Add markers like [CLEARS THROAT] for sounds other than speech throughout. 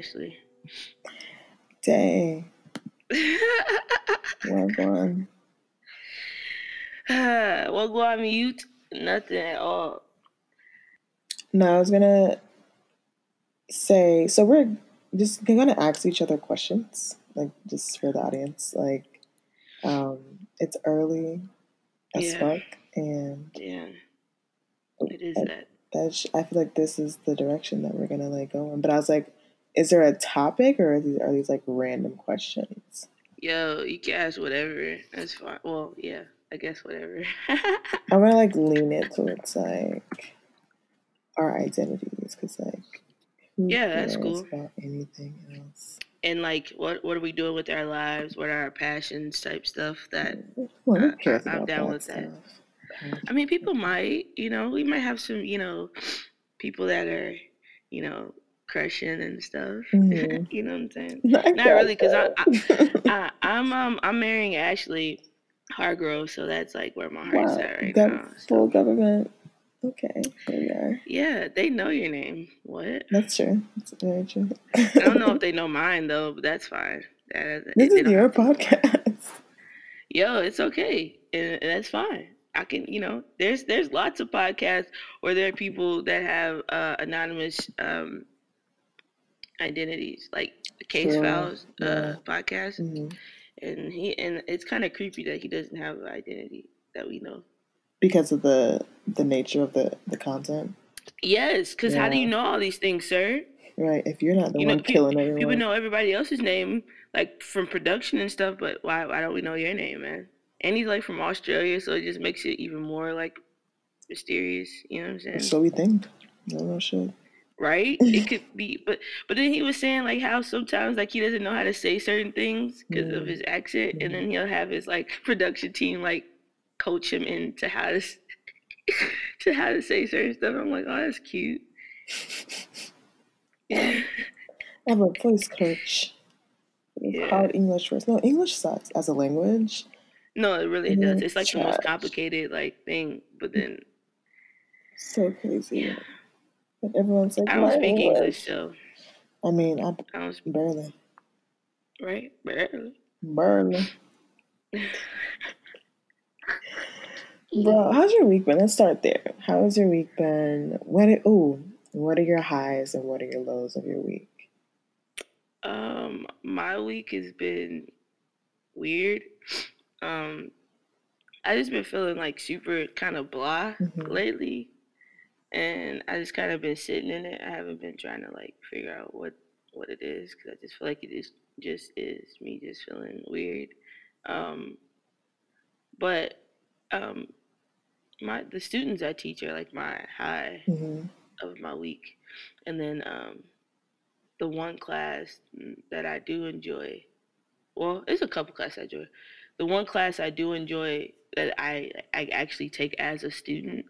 Ashley. Dang. [LAUGHS] well done. [SIGHS] well, go on mute. Nothing at all. No, I was gonna say. So we're just gonna ask each other questions, like just for the audience. Like, um, it's early as Yeah. fuck, and Yeah, it is I, that. that sh- I feel like this is the direction that we're gonna like go in. But I was like, is there a topic, or are these, are these like random questions? Yo, you can ask whatever. That's fine. Well, yeah, I guess whatever. [LAUGHS] I'm gonna like lean it towards like our identities, because like, Yeah, that's cool. about anything else? and like, what what are we doing with our lives? What are our passions? Type stuff. That Well, uh, cares I- I'm down that with that. stuff? I mean, people might. You know, we might have some. You know, people that are, you know, crushing and stuff. [LAUGHS] Mhm. you know what I'm saying? [LAUGHS] Not Not really, 'cause I- I, [LAUGHS] I, I'm um I'm marrying Ashley Hargrove, so that's like where my heart's wow, at right gov- now. so- full government. Okay, here we are. Yeah, they know your name. What? That's true. That's very true. I don't know if they know mine though, but that's fine. That, this is your have to know. podcast. Yo, it's okay, and, and that's fine. I can, you know, there's there's lots of podcasts where there are people that have uh, anonymous um, identities, like Case True, Files uh, yeah. podcast, Mhm. and he and it's kind of creepy that he doesn't have an identity that we know. Because of the the nature of the the content, Yes, because how do you know all these things, sir? right? If you're not the You one pe- killing everyone, People know everybody else's name, like from production and stuff, but why why don't we know your name, man? And he's like from Australia, so it just makes it even more like mysterious. You know what I'm saying? so we think. No, no shit. Right? [LAUGHS] It could be, but but then he was saying like how sometimes like he doesn't know how to say certain things because of Mm. his accent, and then he'll have his like production team like coach him into how to [LAUGHS] to how to say certain stuff. I'm like, oh, that's cute. I have a voice coach. Yeah. hard English words. No, English sucks as a language. No, it really does. It's like the most complicated like thing, but then So crazy. But everyone's like, I don't speak English." English, so I mean, I I don't speak barely, right. Barely. barely. [LAUGHS] Bro, how's your week been? Let's start there. How has your week been? What? Are, ooh, what are your highs and what are your lows of your week? Um, my week has been weird. Um, I just been feeling like super kind of blah Mhm. lately, and I just kind of been sitting in it. I haven't been trying to like figure out what what it is because I just feel like it is just is me just feeling weird. Um, but um, my the students I teach are like my high hmm of my week. And then um, the one class that I do enjoy, well, it's a couple classes I enjoy. The one class I do enjoy that I I actually take as a student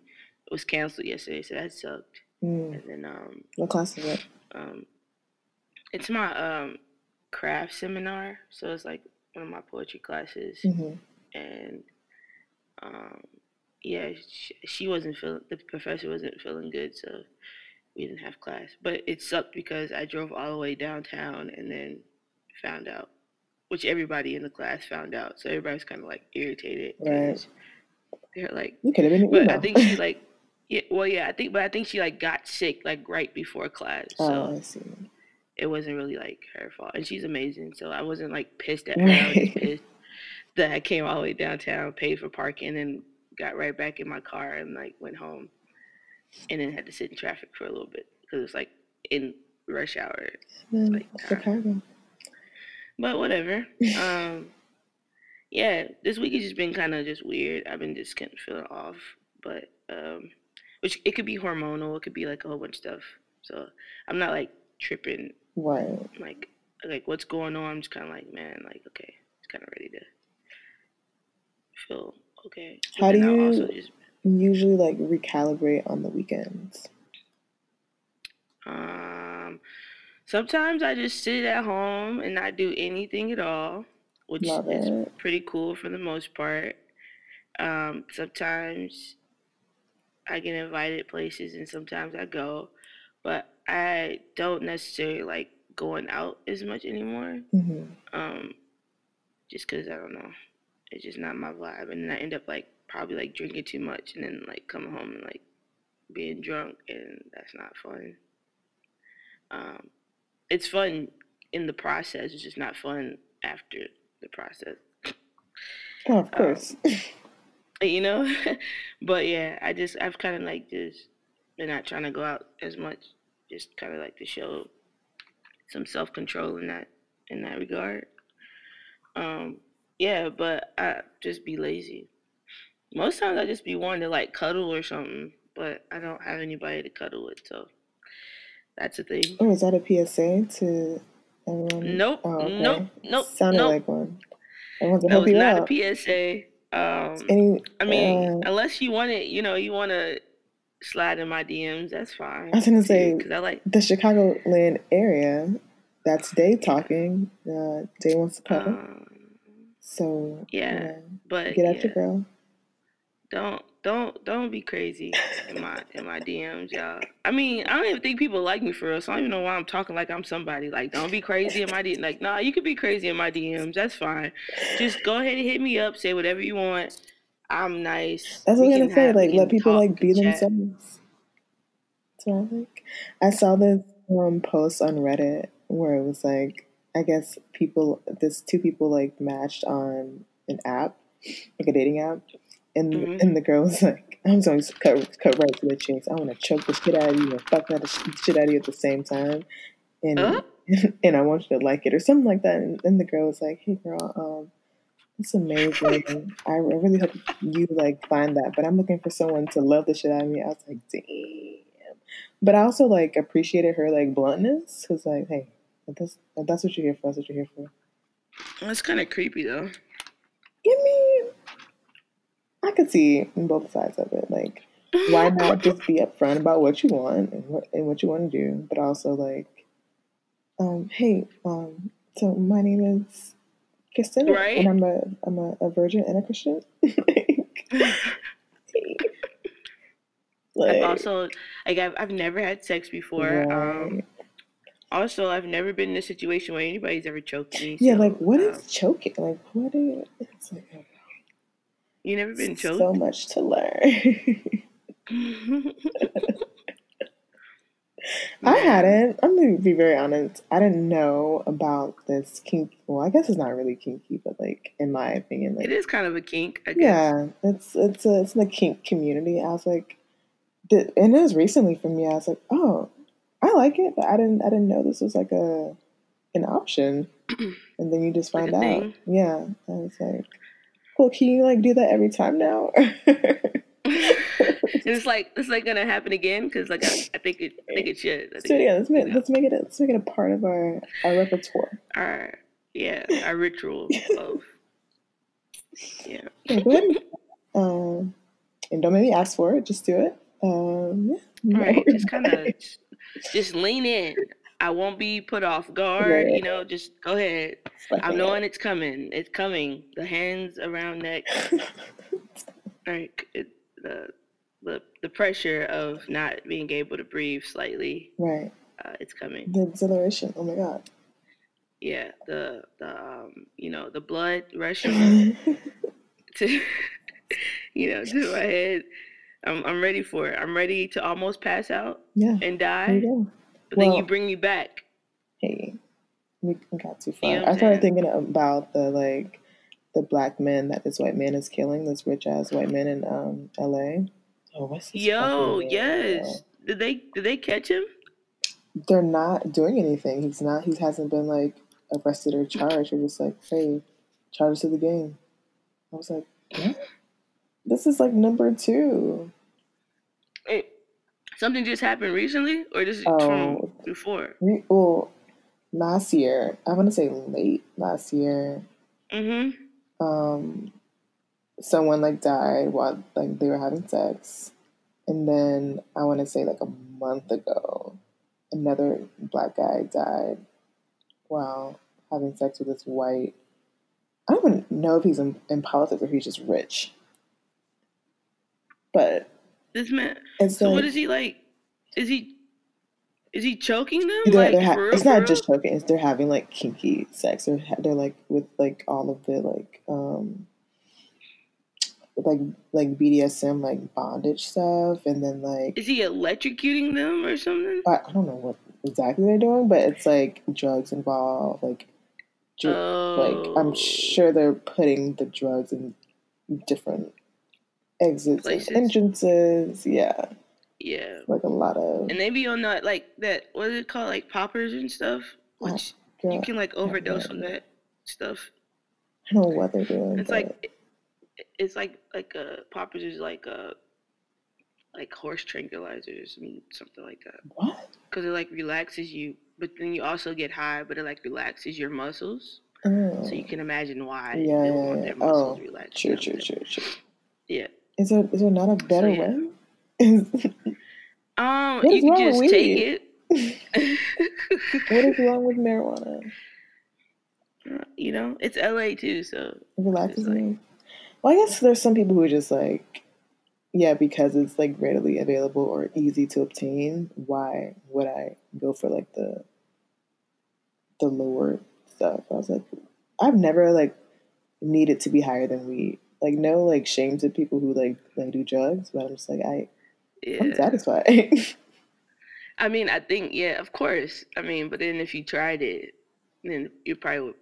was canceled yesterday, so that sucked. Mm. And then um, What class is it? um, it's my um, craft seminar, so it's like one of my poetry classes, hmm and um, yeah, she, she wasn't feeling the professor wasn't feeling good, so we didn't have class. But it sucked because I drove all the way downtown and then found out, which everybody in the class found out. So everybody was kind of like irritated. 'cause They're like, You could have been. but. I think she like, yeah, well, yeah, I think, but I think she like got sick like right before class, so oh, I see. it wasn't really like her fault. And she's amazing, so I wasn't like pissed at her. I was just Right. pissed that I came all the way downtown, paid for parking, and got right back in my car and like went home, and then had to sit in traffic for a little bit because it was like in rush hour. Man, Like, Chicago. But whatever. um, yeah, this week has just been kind of just weird. I've been just kind of feeling off, but um, which it could be hormonal, it could be like a whole bunch of stuff. So I'm not like tripping Right. like like what's going on. I'm just kind of like, man, like okay, it's kind of ready to feel okay. But How do you- also just Usually, like recalibrate on the weekends. um sometimes I just sit at home and not do anything at all, which Love is it. pretty cool for the most part. Um, sometimes I get invited places and sometimes I go, but I don't necessarily like going out as much anymore. hmm Um, just because I don't know, it's just not my vibe, and then I end up like probably like drinking too much, and then like coming home and like being drunk, and that's not fun. Um, it's fun in the process. It's just not fun after the process. Oh, of Um, course. [LAUGHS] [LAUGHS] you know, [LAUGHS] but yeah, I just I've kind of like just been not trying to go out as much. Just kind of like to show some self control in that in that regard. Um, yeah, but I just be lazy. Most times I just be wanting to like cuddle or something, but I don't have anybody to cuddle with, so that's a thing. oh, is that a PSA to everyone? Nope, Oh, nope, okay. nope, Sounded nope. like one. Everyone's That help was you not out. a PSA. Um, Any, I mean, uh, unless you want it, you know, you want to slide in my DMs, that's fine. I was gonna say because I like, the Chicagoland area. That's Dei talking. Uh, Dei wants to cuddle. um, So yeah, but get at yeah, your girl. don't don't don't be crazy in my in my DMs, y'all. I mean, I don't even think people like me for real, so I don't even know why I'm talking like I'm somebody. Like, don't be crazy in my DM. Like, nah, you could be crazy in my DMs. That's fine. Just go ahead and hit me up. Say whatever you want. I'm nice. That's what I'm gonna say. Like, let people like be themselves. That's what I like. I saw this um, post on Reddit where it was like, I guess people, this two people like matched on an app, like a dating app, and hmm and the girl was like, I'm going to cut, cut right to the chase. I want to choke the shit out of you and fuck the shit out of you at the same time, and Uh, [LAUGHS] and I want you to like it or something like that. And then the girl was like, Hey girl, um, it's amazing. I really hope you like find that. But I'm looking for someone to love the shit out of me. I was like, damn. But I also like appreciated her like bluntness. Cause like, hey, that's that's what you're here for. That's what you're here for. that's kind of creepy though. I mean, I could see both sides of it. Like, why [LAUGHS] not just be upfront about what you want and what and what you want to do, but also like, um, hey, um, so my name is Kristen, and? I'm a I'm a, a virgin and a Christian. [LAUGHS] I've like, also like I've I've never had sex before. Um, also I've never been in a situation where anybody's ever choked me. Yeah, like So what um, is choking? Like what is? It's like you never been so much to learn. [LAUGHS] [LAUGHS] I hadn't. I'm gonna be very honest. I didn't know about this kink. Well, I guess it's not really kinky, but like in my opinion, it like is kind of a kink, I guess. yeah, it's it's a, it's in the kink community. I was like, did, and it was recently for me. I was like, oh, I like it, but I didn't I didn't know this was like a an option. [CLEARS THROAT] And then you just find a out. thing. Yeah, I was like, cool. Can you like do that every time now? [LAUGHS] It's like it's like gonna happen again because like I, I think it I think it should. Think it it. Let's you make know, let's make it a, let's make it a part of our our repertoire. our yeah our ritual [LAUGHS] of yeah. Yeah, go ahead. and- Um, and don't make me ask for it. Just do it. Um, yeah, Right, just kind of just lean in. I won't be put off guard. Right. You know, just go ahead. I'm knowing it's coming. It's coming. The hands around neck, [LAUGHS] like it, the the the pressure of not being able to breathe slightly. right. Uh, it's coming. The exhilaration. Oh my god. Yeah, the the um, you know the blood rushing [LAUGHS] to [LAUGHS] you know to my head. I'm I'm ready for it. I'm ready to almost pass out yeah. and die, go. but then you bring me back. hey, we got too You far. know I started saying? thinking about the like the black men that this white man is killing. This rich ass white man in um L.A. Oh, what's his Yo, name? yes. Did they did they catch him? They're not doing anything. He's not. He hasn't been like arrested or charged. They're just like, hey, charge us to the game. I was like, what? This is like number two. Something just happened recently, or this is Oh, from before? re- well, last year, I want to say late last year, Mm-hmm. um, someone like died while like they were having sex, and then I want to say like a month ago, another black guy died while having sex with this white. I don't even know if he's in, in politics or if he's just rich, but This man. it's So what like is he like? Is he Is he choking them? They're, like, ha- real, it's not just choking; it's they're having like kinky sex. They're they're like with like all of the like um like like BDSM like bondage stuff, and then like Is he electrocuting them or something? I, I don't know what exactly they're doing, but it's like drugs involved. Like, dr- like Oh, I'm sure they're putting the drugs in different exits Places. and entrances. Yeah, Yeah. like a lot of. And they be on that like that what is it called like poppers and stuff, Oh, which you can like overdose on that stuff. I don't know what they're doing. It's but like it's like like uh poppers is like uh like horse tranquilizers and something like that what? because it like relaxes you, but then you also get high, but it like relaxes your muscles. Oh, So you can imagine why Yeah, they yeah, want yeah. their muscles Oh, relaxed. true, you know true, what I'm saying? true, true. Yeah. Is there is there not a better yeah. way? Is, Um, What you can just weed? take it. [LAUGHS] what is [LAUGHS] wrong with marijuana? you know, it's LA too, so It relaxes like- me. Well, I guess there's some people who are just like, yeah, because it's like readily available or easy to obtain. Why would I go for like the the lower stuff? I was like, I've never like needed to be higher than weed. Like no like shame to people who like like do drugs, but I'm just like I I'm satisfied. [LAUGHS] I mean, I think yeah, of course. I mean, but then if you tried it, then you probably would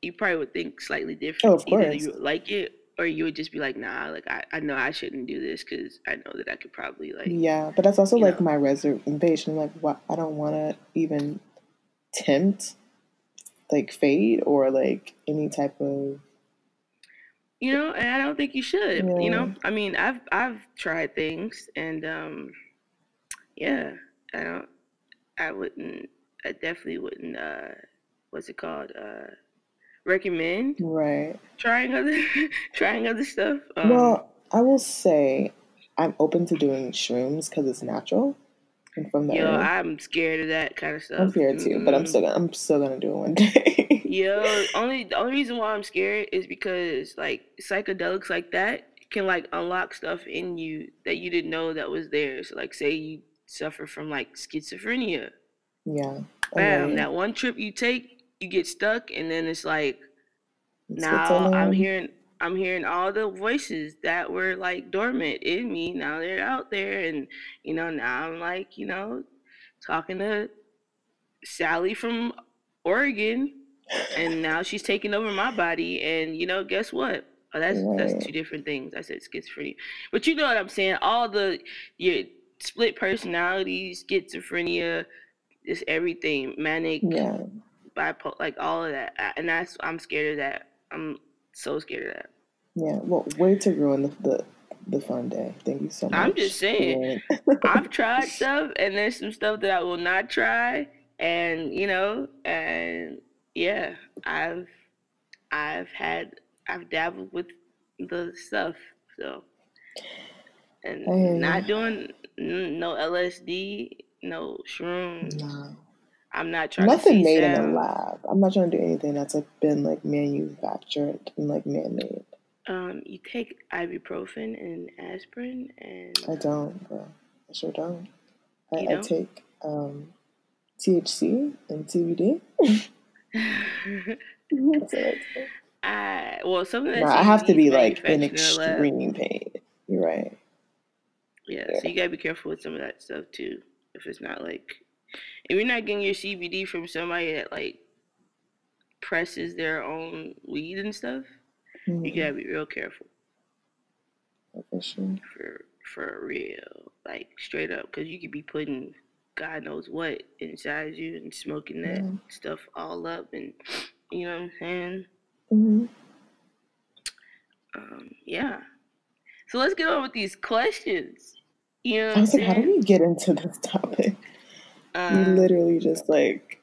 you probably would think slightly different. Oh, of Either course. you would like it or you would just be like, nah, like I, I know I shouldn't do this because I know that I could probably like yeah, but that's also like know. my reservation. Like, what I don't want to even tempt like fade or like any type of you know, and I don't think you should. You know, I mean, I've I've tried things and um, yeah, I don't, I wouldn't, I definitely wouldn't. uh What's it called? uh Recommend right. trying other [LAUGHS] trying other stuff. Um, well, I will say I'm open to doing shrooms because it's natural and from the yo, earth. I'm scared of that kind of stuff. I'm scared too, but I'm still gonna, I'm still gonna do it one [LAUGHS] day. Yo, only the only reason why I'm scared is because like psychedelics like that can like unlock stuff in you that you didn't know that was there. So like say you suffer from like schizophrenia. yeah. Bam, Okay. that one trip you take, you get stuck and then it's like It's now I'm hearing I'm hearing all the voices that were like dormant in me. Now they're out there and you know, now I'm like, you know, talking to Sally from Oregon and now she's taking over my body and you know guess what oh, that's Right. that's two different things i said schizophrenia but you know what i'm saying all the your split personalities schizophrenia just everything manic Yeah. bipolar like all of that and that's i'm scared of that i'm so scared of that Yeah. Well, way to ruin the, the the fun day. Thank you so much. I'm just saying. i've tried [LAUGHS] stuff and there's some stuff that i will not try and you know and yeah i've i've had i've dabbled with the stuff so and I not doing no lsd no shrooms Nah. i'm not trying Nothing made in sound. a lab. I'm not trying to do anything that's like been like manufactured and like man made. um you take ibuprofen and aspirin and I don't, bro. I sure don't. I, don't? take um, THC and CBD. [LAUGHS] That's what I take. I well some of that No, I have to be like in manufactured a lab. extreme pain. You're right. Yeah, Yeah. so you gotta be careful with some of that stuff too. If it's not like, if you're not getting your CBD from somebody that like presses their own weed and stuff, you Mhm, gotta be real careful for for for real, like straight up, because you could be putting God knows what inside you and smoking that Yeah. stuff all up, and you know what I'm saying? hmm Um, yeah. So let's get on with these questions. You know what I I'm was like, how do we get into this topic? we Um, literally just like.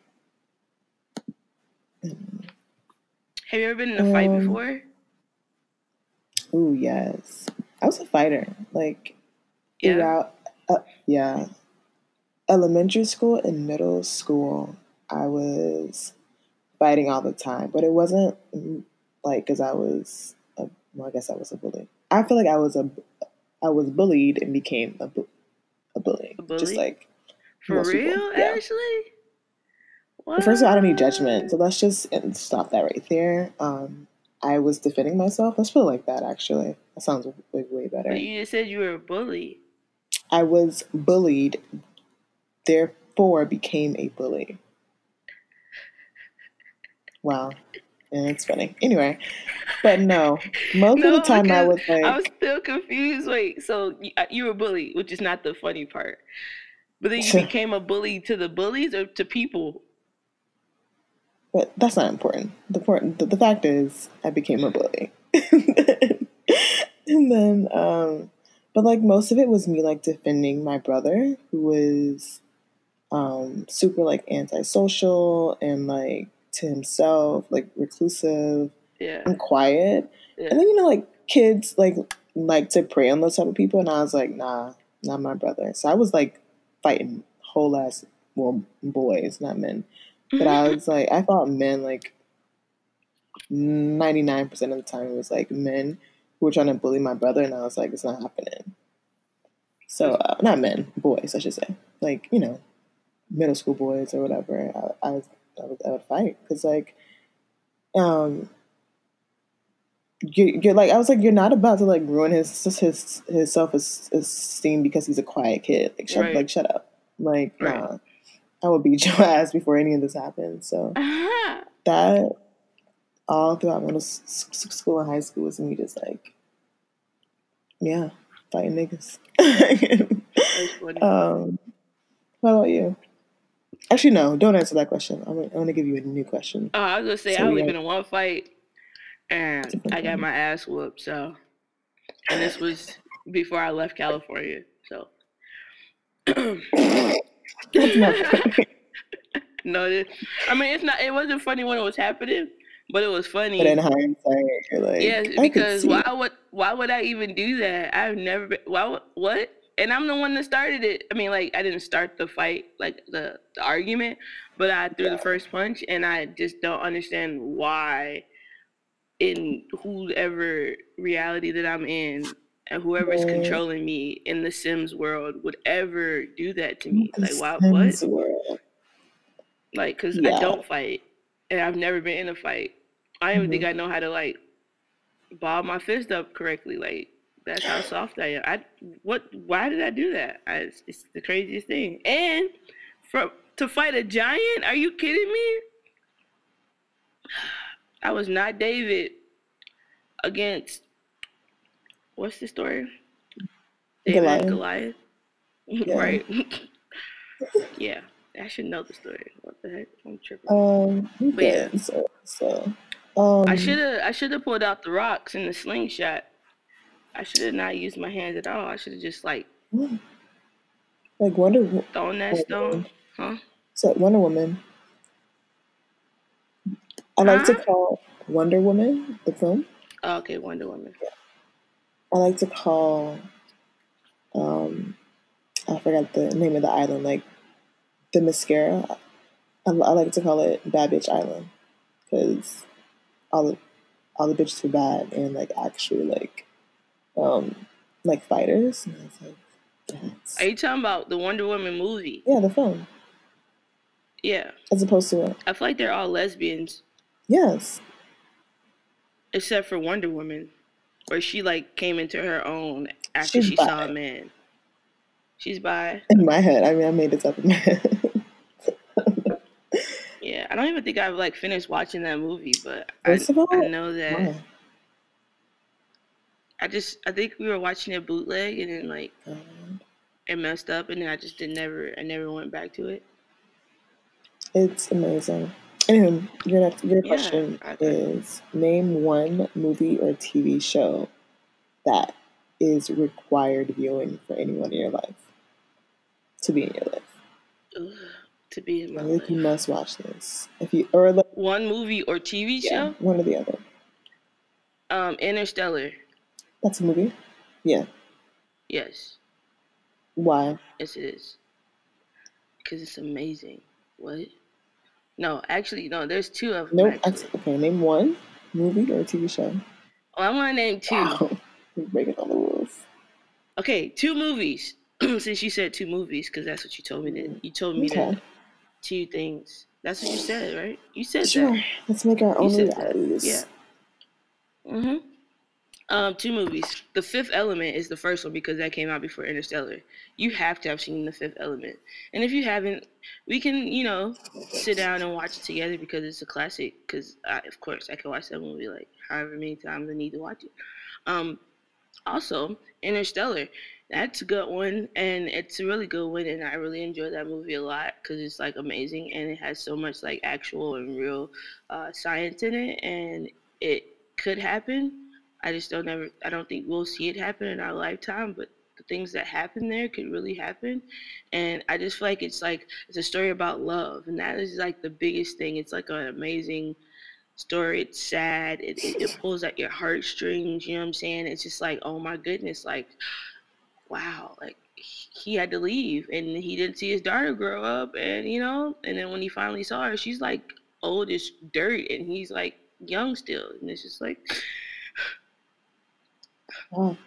have you ever been in a fight Um, before? Oh yes. I was a fighter. Like, Yeah. throughout, uh, yeah. Elementary school and middle school, I was fighting all the time, but it wasn't like because I was, a, well, I guess I was a bully. I feel like I was a, I was bullied and became a, bu- a bully. A bully? Just like For most people, real, yeah. Ashley? First of all, I don't need judgment, so let's just uh, stop that right there. Um, I was defending myself. Let's put it like that. Actually, that sounds way way better. But you just said you were a bully. I was bullied, therefore became a bully. Wow. And it's funny. Anyway, but no, most No, of the time I was like, I was still confused. Wait, so you, uh, you were a bully, which is not the funny part. But then you [LAUGHS] became a bully to the bullies or to people? but that's not important. The important, the, the fact is, I became a bully, [LAUGHS] and then, um, but like most of it was me like defending my brother, who was um, super like antisocial and like to himself, like reclusive Yeah. and quiet. yeah. And then you know, like kids like like to prey on those type of people, and I was like, nah, not my brother. So I was like fighting whole ass well boys, not men. But I [LAUGHS] was like, I thought men like ninety nine percent of the time. It was like men who were trying to bully my brother, and I was like, it's not happening. So uh, not men, boys, I should say. Like you know, middle school boys or whatever. I, I, was, I would I would fight because like, um, you, you're like I was like you're not about to like ruin his his his self esteem because he's a quiet kid. Like shut Right. like shut up. Like Right. nah, I would beat [LAUGHS] your ass before any of this happened. So Uh-huh. that all throughout middle school and high school was me just like, yeah, fighting niggas. [LAUGHS] Um, what about you? Actually, no. Don't answer that question. I'm, gonna- I'm to give you a new question. Oh, I was gonna say So I only got- been in one fight, and I got my ass whooped. So, and this was before I left California. So, That's not funny. no, it, I mean it's not. It wasn't funny when it was happening, but it was funny. But in hindsight, you're like, could because why would why would I even do that? I've never been. Why would what? And I'm the one that started it. I mean, like I didn't start the fight, like the, the argument, but I threw Yeah. the first punch, and I just don't understand why, in whoever reality that I'm in, and whoever's Right. controlling me in the Sims world would ever do that to me. The Like, why? What? Sims world. Like, cause I don't fight, and I've never been in a fight. I don't even think Mhm. I know how to like ball my fist up correctly. Like that's how soft I am. I what? Why did I do that? I, it's, it's the craziest thing. And from to fight a giant? Are you kidding me? I was not David against what's the story? David Goliath. Goliath. [LAUGHS] Yeah. right. [LAUGHS] yeah. I should know the story. What the heck? I'm tripping. Um, But yeah. So, so um, I should have I should have pulled out the rocks and the slingshot. I should have not used my hands at all. I should have just like [GASPS] like Wonder, Wo- thrown that Wonder stone. Woman. Huh? So Wonder Woman. I like to Huh? call Wonder Woman the film. Oh, okay, Wonder Woman. I like to call, um, I forgot the name of the island, like Themyscira. I, I like to call it Bad Bitch Island because all the all the bitches were bad and like actually like, um, like fighters. And I was like, that's Are you talking about the Wonder Woman movie? yeah, the film Yeah. as opposed to I feel like they're all lesbians yes, except for Wonder Woman, where she like came into her own after She's she saw a man. She's bi. in my head. I mean, I made this up in my head. [LAUGHS] Yeah. I don't even think I've like finished watching that movie, but I, all, I know that? I just I think we were watching it bootleg and then like Um, it messed up and then I just did never I never went back to it. It's amazing. Anywho, your next your Yeah, question I- is name one movie or TV show that is required viewing for anyone in your life to be in your life. Ugh, to be in my Like, you life. must watch this. If you or like, One movie or TV yeah, show? one or the other. Um, Interstellar. That's a movie. Yeah. Yes, Why? yes it is. Because it's amazing. What? No, actually, no. There's two of them. No. actually. Okay. Name one movie or TV show. Oh, I'm gonna name two. Wow. [LAUGHS] You're breaking all the rules. Okay, two movies. [CLEARS THROAT] since you said two movies, because that's what you told me to. You told me Okay. to two things. That's what you said, right? You said Sure. that. Let's make our You own said that. Yeah. Mm-hmm. Um, two movies. The Fifth Element is the first one because that came out before Interstellar. You have to have seen The Fifth Element, and if you haven't, we can, you know, sit down and watch it together because it's a classic. Because of course, I can watch that movie like however many times I need to watch it. Um, also, Interstellar. That's a good one, and it's a really good one, and I really enjoy that movie a lot because it's like amazing, and it has so much like actual and real uh, science in it, and it could happen. I just don't ever. I don't think we'll see it happen in our lifetime, but the things that happen there could really happen, and I just feel like it's like it's a story about love, and that is like the biggest thing. It's like an amazing story. It's sad. It, it, it pulls at your heartstrings. You know what I'm saying? It's just like, oh my goodness, like, wow, like he had to leave, and he didn't see his daughter grow up, and you know, and then when he finally saw her, she's like old as dirt, and he's like young still, and it's just like. Wow.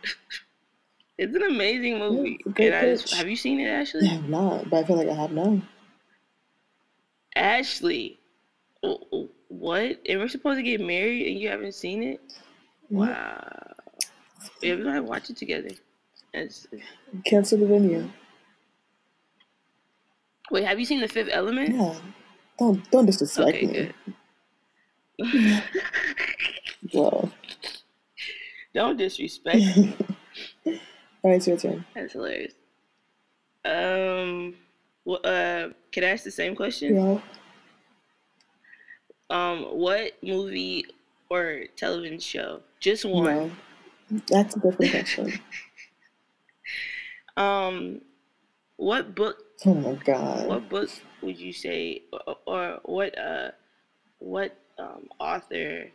It's an amazing movie. it's a great and I just, have you seen it, Ashley? I have not, but I feel like I have now. Ashley, what? And we're supposed to get married, and you haven't seen it? Mm-hmm. Wow. Yeah, we're gonna watch it together. That's, Cancel the venue. wait, have you seen The Fifth Element? Yeah. Don't don't disrespect Okay, me. good. [LAUGHS] Well, Don't disrespect me. [LAUGHS] all right, it's your turn. That's hilarious. Um, wh- uh, can I ask the same question? Yeah. Um, what movie or television show? Just one. No, that's a different question. [LAUGHS] Um, what book Oh my god. what book would you say or, or what uh what um author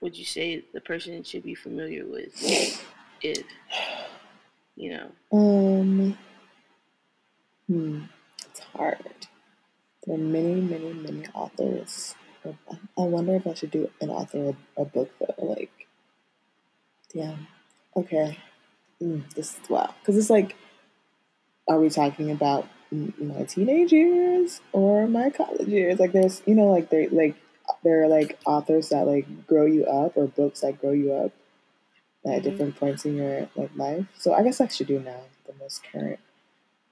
would you say the person should be familiar with if you know Um. Hmm. It's hard. There are many, many, many authors. I- wonder if I should do an author a, a book though. Like, damn. Okay. Mm, this is wow. Because it's like, are we talking about my teenage years or my college years? Like, there's, you know, like there, like there are like authors that like grow you up or books that grow you up at Mhm. different points in your like life. So I guess I should do now the most current.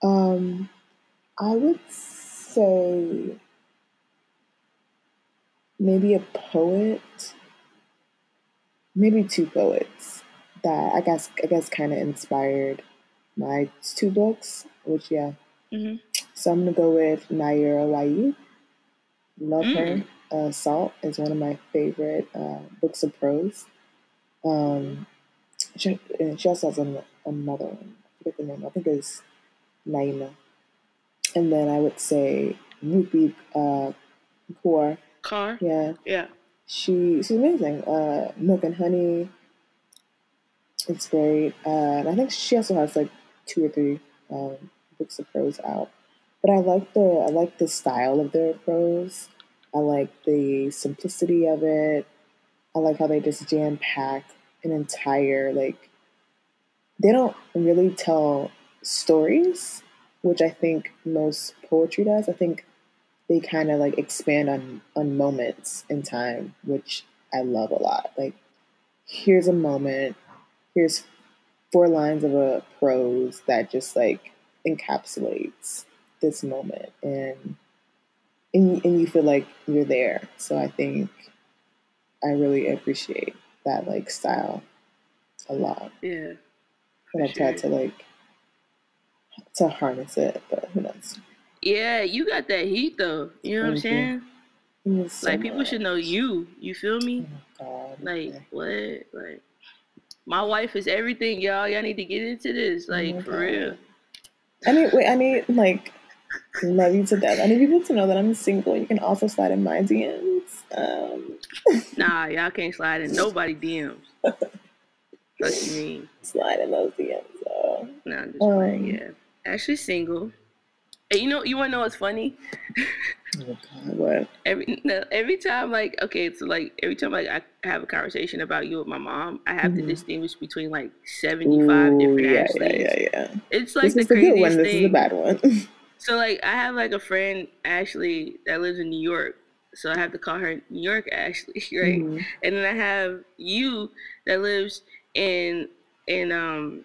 Um, I would say maybe a poet, maybe two poets that I guess I guess kind of inspired my two books. Which yeah, hmm so I'm gonna go with Nayyirah Waheed. Love Mm. her. Uh, Salt is one of my favorite uh, books of prose. Um, she, and she also has an, another one. I forget the name. I think it's Nejma. And then I would say Rupi uh, Kaur. car Yeah, yeah she she's amazing. Uh, Milk and Honey. It's great. Uh, and I think she also has like two or three um, books of prose out. But I like the I like the style of their prose. I like the simplicity of it. I like how they just jam pack an entire like. They don't really tell stories, which I think most poetry does. I think they kind of like expand on on moments in time, which I love a lot. Like, here's a moment, here's four lines of a prose that just like encapsulates this moment, and and and you feel like you're there. So I think I really appreciate that like style a lot, yeah. And I've tried to like to harness it, but who knows? yeah you got that heat though. You know what i'm saying? So like people should know you. You feel Oh me my like okay. what? Like my wife is everything y'all. Y'all need to get into this. Oh like for real. I need wait, I need like love you to death. I need people to know that I'm single. You can also slide in my DMs. Um [LAUGHS] nah y'all can't slide in nobody dms what you mean slide in those DMs. So no i'm just playing um yeah actually single And you know, you want to know what's funny? Oh [LAUGHS] God, what? Every no, every time, like, okay, so like every time like I have a conversation about you with my mom, I have Mhm. to distinguish between like seventy five different yeah, yeah, yeah, yeah. It's like This the is the good one. This is the bad one. [LAUGHS] So like I have like a friend Ashley that lives in New York, so I have to call her New York Ashley, [LAUGHS] right? Mhm. And then I have you that lives in in um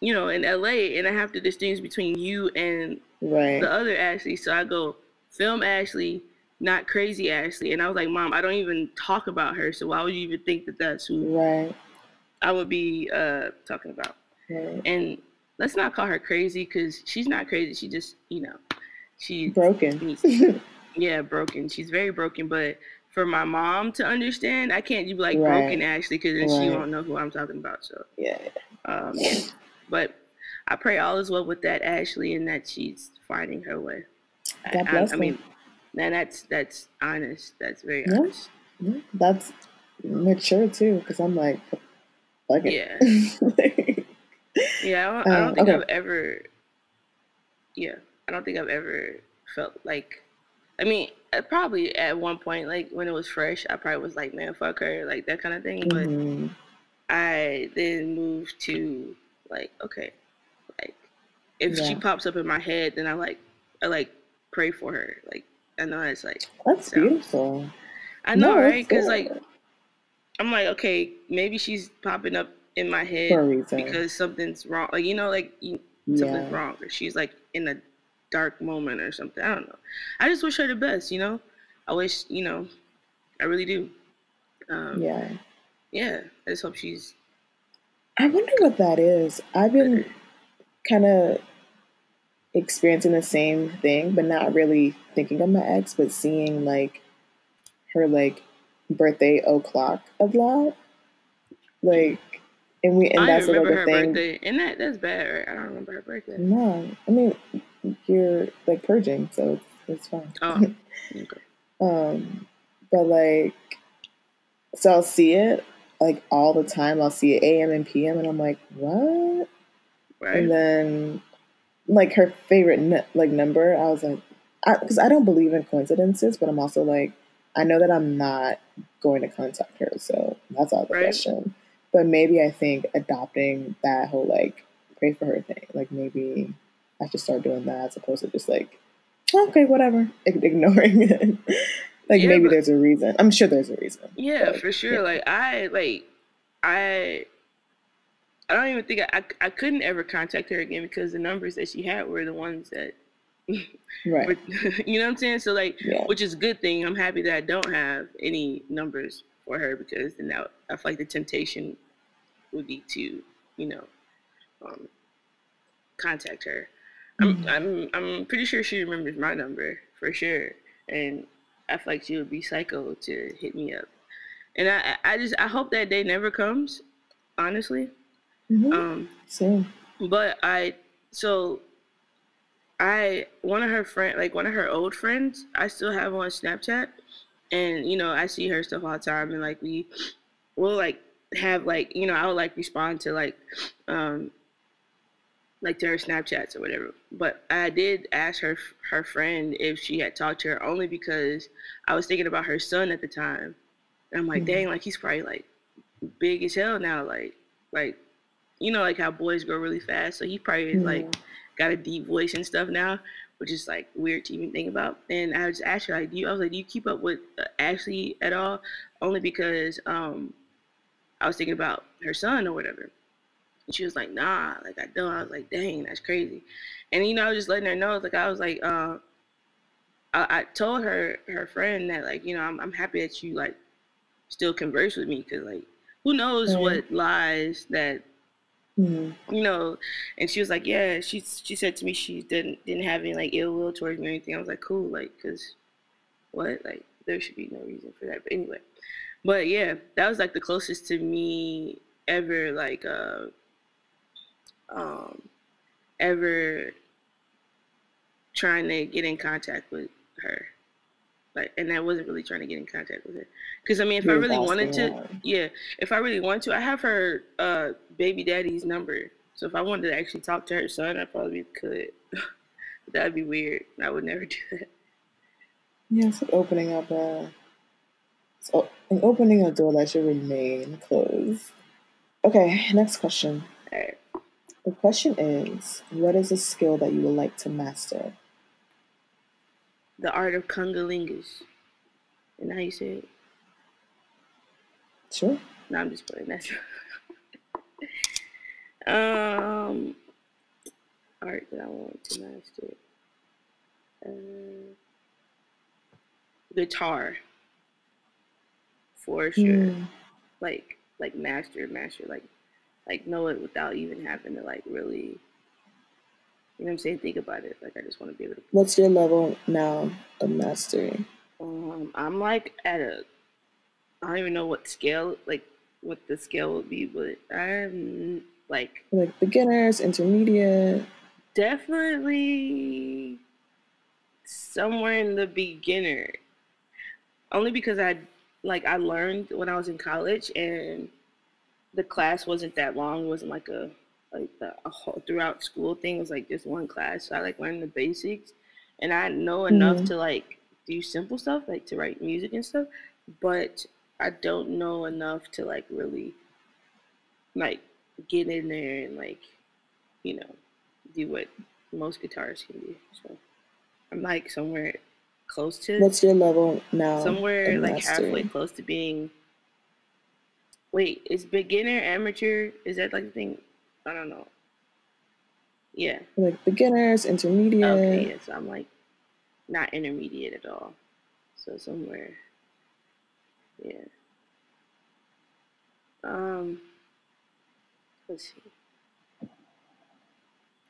you know in LA, and I have to distinguish between you and Right. the other Ashley. So I go film Ashley, not crazy Ashley. And I was like, Mom, I don't even talk about her, so why would you even think that that's who Right. I would be uh talking about? Right. And let's not call her crazy because she's not crazy. She just you know she's Broken. [LAUGHS] yeah broken. She's very broken, but. For my mom to understand, I can't be like Right. broken Ashley because then she won't know who I'm talking about. So, yeah. um, yeah. But I pray all is well with that Ashley and that she's finding her way. I- God I, bless I her. mean, and that's that's honest. That's very Yeah. honest. Yeah, That's mature too, because I'm like, fuck it. Yeah, [LAUGHS] [LAUGHS] yeah. I don't, I Um, don't think okay. I've ever. Yeah, I don't think I've ever felt like. I mean, uh, probably at one point, like when it was fresh, I probably was like, "Man, fuck her," like that kind of thing. But Mhm. I then moved to like, okay, like if she pops up in my head, then I like, I like pray for her. Like I know it's like That's sounds- beautiful. I know, No, right? Because like. I'm like, okay, maybe she's popping up in my head because something's wrong. Like you know, like you, something's yeah. wrong, or she's like in a dark moment or something. I don't know. I just wish her the best. You know, I wish you know, I really do. Um, yeah. Yeah. I just hope she's I wonder what that is. I've been kind of experiencing the same thing, but not really thinking of my ex, but seeing like her like birthday o'clock a lot. Like, and we and I that's remember a her thing. birthday, and that that's bad, right? I don't remember her birthday. No, I mean you're like purging, so it's, it's fine. Oh, [LAUGHS] okay. Um, but like, so I'll see it like all the time. I'll see it AM and PM, and I'm like, what? right. And then, like her favorite n- like number, I was like, because I, don't believe in coincidences, but I'm also like, I know that I'm not going to contact her, so that's out of the Right. question. But maybe I think adopting that whole like pray for her thing, like maybe I should start doing that as opposed to just like, okay, whatever, [LAUGHS] ignoring it. like Yeah, maybe but- there's a reason. I'm sure there's a reason. Yeah, but, for sure. yeah. Like I like I I don't even think I, I I couldn't ever contact her again because the numbers that she had were the ones that [LAUGHS] Right. were, [LAUGHS] you know what I'm saying? So like Yeah. which is a good thing. I'm happy that I don't have any numbers for her because then that, I feel like the temptation would be to, you know, um, contact her. I'm, Mhm. I'm I'm pretty sure she remembers my number for sure, and I feel like she would be psycho to hit me up. And I I just I hope that day never comes, honestly. Mhm. Um, Same. but I so I one of her friend like one of her old friends I still have on Snapchat, and you know I see her stuff all the time, and like we will like have like you know I would like respond to like um like to her Snapchats or whatever. But I did ask her her friend if she had talked to her only because I was thinking about her son at the time, and I'm like, Mhm. dang, like he's probably like big as hell now, like like you know like how boys grow really fast, so he probably is like got a deep voice and stuff now, which is like weird to even think about. And I just asked her like, do you? I was like, do you keep up with uh, Ashley at all? Only because um I was thinking about her son or whatever. And she was like, nah, like I don't. I was like, dang, that's crazy. And you know, I was just letting her know, like I was like, uh, I, I told her her friend that like, you know, I'm I'm happy that you like still converse with me because like, who knows Right. what lies that Mhm. you know. And she was like, yeah. She she said to me she didn't didn't have any like ill will towards me or anything. I was like, cool, like, cause what, like, there should be no reason for that. But anyway, but yeah, that was like the closest to me ever, like, uh, um, ever trying to get in contact with her. Like, and I wasn't really trying to get in contact with her. Because, I mean, if I You're really wanted to, her. yeah, if I really wanted to, I have her uh, baby daddy's number. So if I wanted to actually talk to her son, I probably could. [LAUGHS] That'd be weird. I would never [LAUGHS] do that. Yeah, it's like opening up a. So, and opening a door that should remain closed. Okay, next question. Right. The question is What is a skill that you would like to master? The art of kungalingus. And how you say it? Sure. No, I'm just playing that. [LAUGHS] um, art that I want to master. Uh, guitar. For sure. Mm. Like, like master, master, like, like know it without even having to like really. You know what I'm saying? Think about it. Like I just want to be able to. What's your level now of mastery? Um, I'm like at a. I don't even know what scale, like what the scale would be, but I'm like Like beginners, intermediate. definitely somewhere in the beginner. Only because I like I learned when I was in college and the class wasn't that long. It wasn't like a like a whole throughout school thing. Was like just one class. So I like learned the basics, and I know enough Mhm. to like do simple stuff, like to write music and stuff. But I don't know enough to like really like get in there and like you know do what most guitarists can do. So I'm like somewhere close to What's your level now somewhere like halfway close to being. Wait, is beginner amateur? Is that like the thing? I don't know. Yeah. Like beginners, intermediate. Okay. Yeah. So I'm like not intermediate at all. So somewhere. Yeah. Um. Let's see.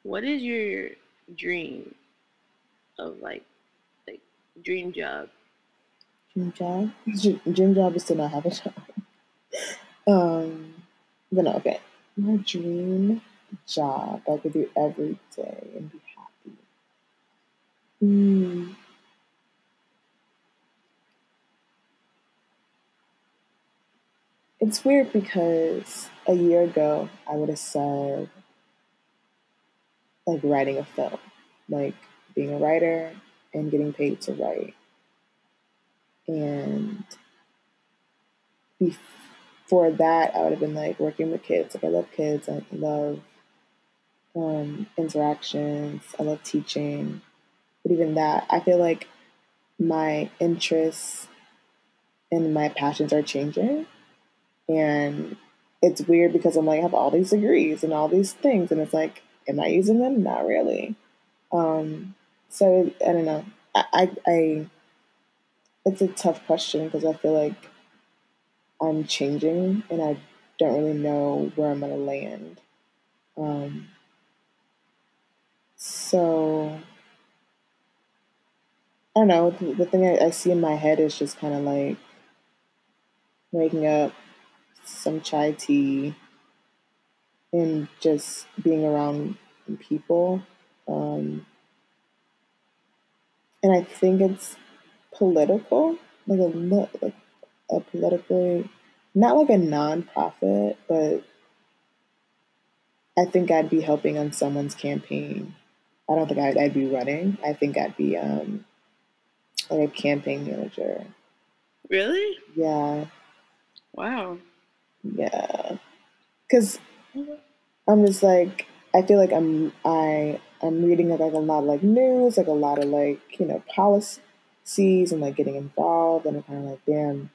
What is your dream of like like dream job? Dream job. Dream job is to not have a job. [LAUGHS] Um, but no, okay. My dream job I could do every day and be happy. Hmm. It's weird because a year ago I would have said like writing a film, like being a writer and getting paid to write. And before that, I would have been like working with kids. Like I love kids. I love um, interactions. I love teaching. But even that, I feel like my interests and my passions are changing. And it's weird because I'm like, I have all these degrees and all these things. And it's like, am I using them? Not really. Um, so I don't know. I, I, I it's a tough question because I feel like I'm changing and I don't really know where I'm gonna land. Um, so I don't know. The, the thing I, I see in my head is just kind of like waking up, some chai tea, and just being around people. Um, and I think it's political, like a li- like a politically, not like a nonprofit, but I think I'd be helping on someone's campaign. I don't think I'd, I'd be running. I think I'd be um like a campaign manager. Really? Yeah, Wow. yeah. Because I'm just like I feel like I'm I I'm reading like, like a lot of like news, like a lot of like you know policies and like getting involved, and I'm kind of like damn,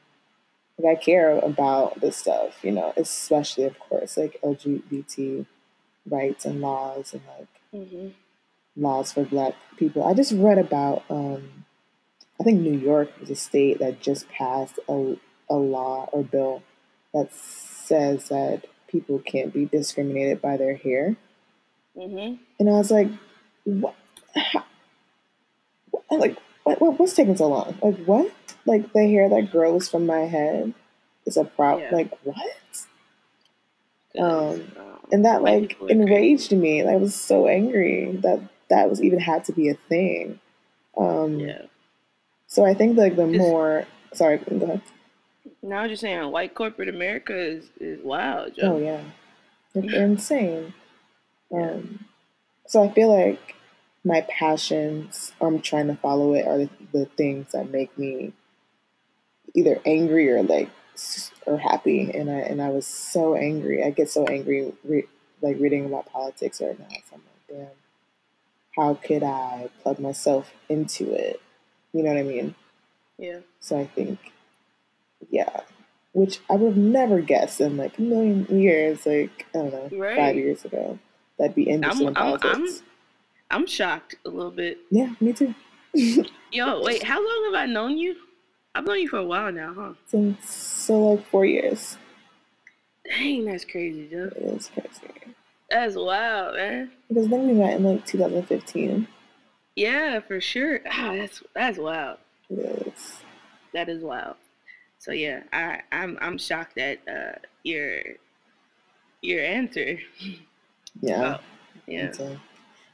I care about this stuff, you know, especially of course like LGBT rights and laws and like hmm laws for Black people. I just read about um I think New York was a state that just passed a a law or bill that says that people can't be discriminated by their hair. hmm And I was like, what? How? Like, what, what, what's taking so long? Like, what? Like, the hair that grows from my head is a problem. Yeah. Like, what? Um, um, And that, like, people are crazy. enraged me. And I was so angry that that was even had to be a thing. Um, Yeah. So I think, like, the 'Cause- more. Sorry, go ahead. Now I'm just saying, white corporate America is is wild, Oh, yeah. Like, insane. Um, so I feel like my passions, I'm trying to follow it, are the, the things that make me either angry or like or happy. And I and I was so angry. I get so angry, re- like reading about politics right now. So I'm like, damn, how could I plug myself into it? You know what I mean? Yeah. So I think, yeah, which I would have never guessed in like a million years, like I don't know, Right. five years ago, that'd be interested I'm in I'm I'm politics. I'm shocked a little bit. yeah, me too. [LAUGHS] Yo, wait, how long have I known you? I've known you for a while now, huh? Since so like four years. Dang, that's crazy, dude. It is crazy. That's wild, man. Because then we met in like 2015. Yeah, for sure. Ah, that's that's wild. It is. That is wild. So yeah, I I'm I'm shocked at uh your your answer. [LAUGHS] Yeah. Wow. Yeah.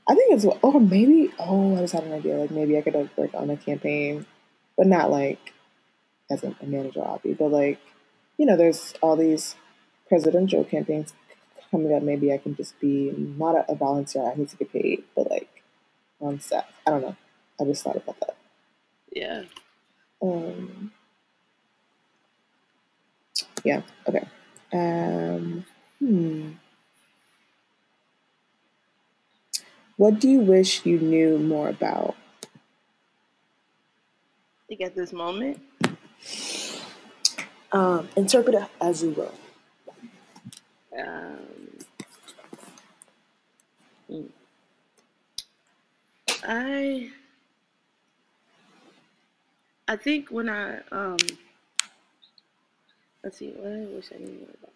I think it's or maybe oh I just had an idea like maybe I could have worked on a campaign, but not like as a, a manager obby, but like you know there's all these presidential campaigns coming up. Maybe I can just be not a, a volunteer. I need to get paid, but like on staff. I don't know. I just thought about that. Yeah. Um, yeah. Okay. Um, hmm. What do you wish you knew more about? Think at this moment, Um, interpret it as you will. um, hmm. I I think when I um let's see what I wish I knew more about.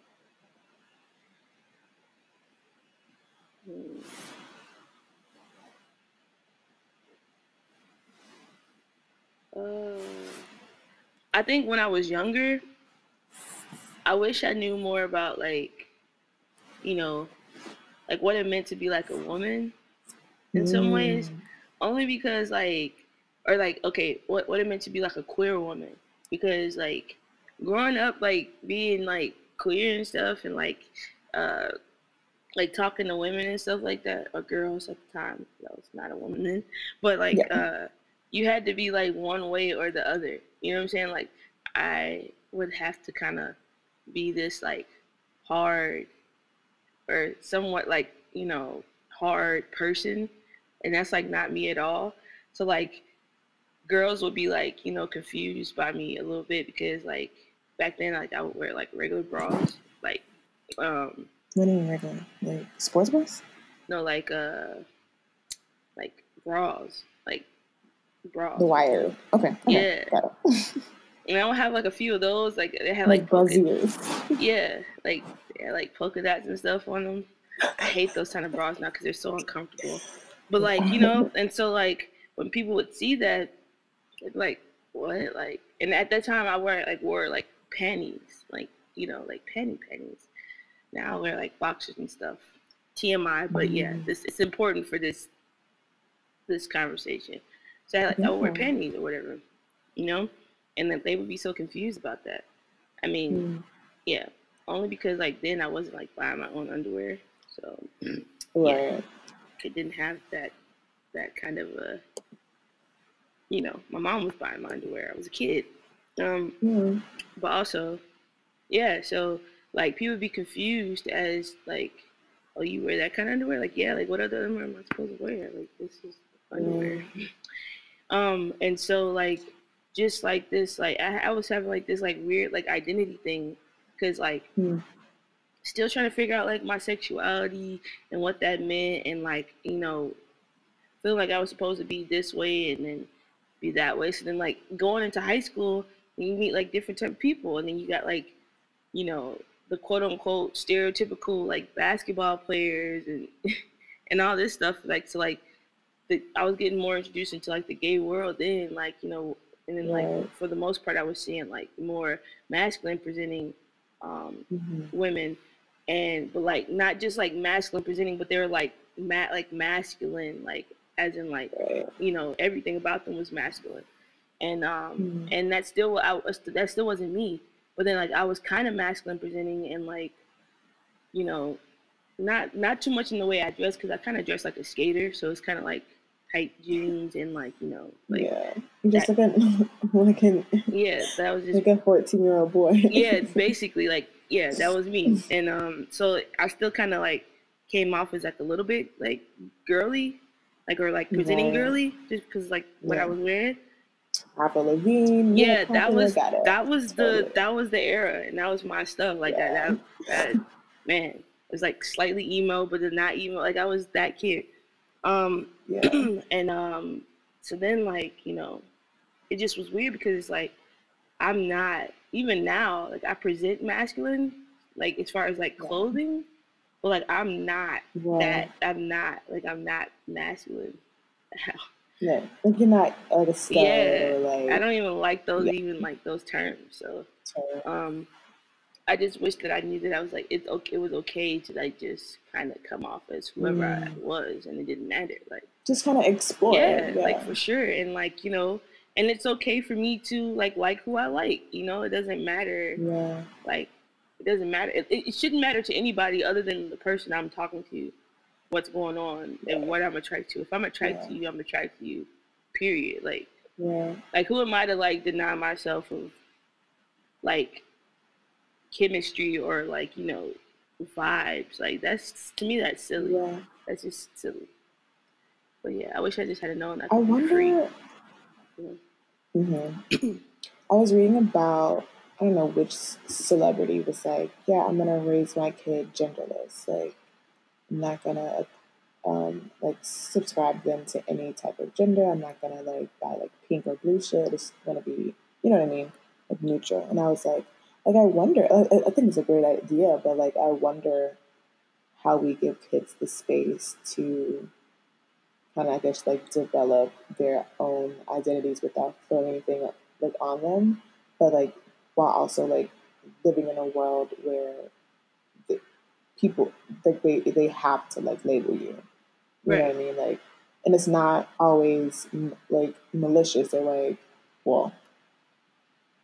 Hmm. Uh, I think when I was younger, I wish I knew more about like, you know, like what it meant to be like a woman in some ways. Mm, Only because like or like okay, what what it meant to be like a queer woman. Because like growing up like being like queer and stuff and like uh like talking to women and stuff like that, or girls at the time. I was not a woman then. But like yeah. uh you had to be like one way or the other. You know what I'm saying? Like I would have to kind of be this like hard or somewhat like, you know, hard person. And that's like not me at all. So like girls would be like, you know, confused by me a little bit because like back then like I would wear like regular bras. Like um What do you mean regular? Like sports bras? no like uh like bras. Like bras. The wire. Okay. Okay. Yeah. And I would have like a few of those. Like they had like like polka yeah, like yeah, like polka dots and stuff on them. I hate those kind of bras now because they're so uncomfortable. But like you know, [LAUGHS] and so like when people would see that, like what like, and at that time I wear like wore like panties, like you know like panty panties. Now I wear like boxers and stuff. TMI, but yeah, Mm, this it's important for this this conversation. So I, like, I would wear yeah. panties or whatever, you know, and then they would be so confused about that. I mean, Mm, yeah, only because like then I wasn't like buying my own underwear, so [CLEARS THROAT] yeah, right. I didn't have that that kind of a you know my mom was buying my underwear. I was a kid, um, Mm, but also yeah, so like people would be confused as like oh you wear that kind of underwear like yeah like what other underwear am I supposed to wear like this is underwear, mm, [LAUGHS] um, and so like just like this like I, I was having like this like weird like identity thing because like mm, still trying to figure out like my sexuality and what that meant and like you know feel like I was supposed to be this way and then be that way. So then like going into high school, you meet like different type of people, and then you got like you know the quote unquote stereotypical like basketball players and [LAUGHS] and all this stuff. Like so like the, I was getting more introduced into like the gay world then, like you know, and then like for the most part, I was seeing like more masculine presenting um, Mhm. women, and but like not just like masculine presenting, but they were like ma- like masculine, like as in like you know everything about them was masculine, and um Mm, and that still I was that still wasn't me, but then like I was kind of masculine presenting and like you know not not too much in the way I dress because I kind of dress like a skater, so it's kind of like tight jeans and like you know like yeah, just like a [LAUGHS] like an yeah that was just like a fourteen year old boy. yeah it's [LAUGHS] basically like yeah that was me [LAUGHS] and um so I still kind of like came off as like a little bit like girly like or like presenting Right. girly just because like what I was wearing Avril Lavigne. yeah that was that was the Totally. that was the era and that was my stuff like Yeah. that, that that man it was like slightly emo but then not emo like I was that kid um Yeah, [CLEARS THROAT] and um so then like you know it just was weird because it's like i'm not even now like i present masculine like as far as like clothing but like i'm not yeah, that i'm not like i'm not masculine yeah. Like you're not like a stud Yeah, or like. i don't even like those Yeah. even like those terms so so- um i just wish that i knew that i was like it's okay it was okay to like just kind of come off as whoever i Mm. was and it didn't matter like just kind of explore. yeah, it, like for sure and like you know and it's okay for me to like like who i like you know it doesn't matter yeah, like it doesn't matter it, it shouldn't matter to anybody other than the person i'm talking to what's going on and what i'm attracted to if i'm attracted Yeah. to you i'm attracted to you period like yeah, like who am i to like deny myself of like chemistry or like you know vibes like that's to me that's silly yeah. that's just silly but yeah i wish i just had known that I wonder. Yeah. hmm I was reading about I don't know which celebrity was like, yeah, I'm gonna raise my kid genderless. Like, I'm not gonna um, like subscribe them to any type of gender. I'm not gonna like buy like pink or blue shit. It's gonna be, you know what I mean, like neutral. And I was like, like I wonder. I, I think it's a great idea, but like I wonder how we give kids the space to kind of I guess like develop their own identities without throwing anything like on them, but like while also like living in a world where the people like they they have to like label you. You know what I mean? Like, and it's not always like malicious or like, well,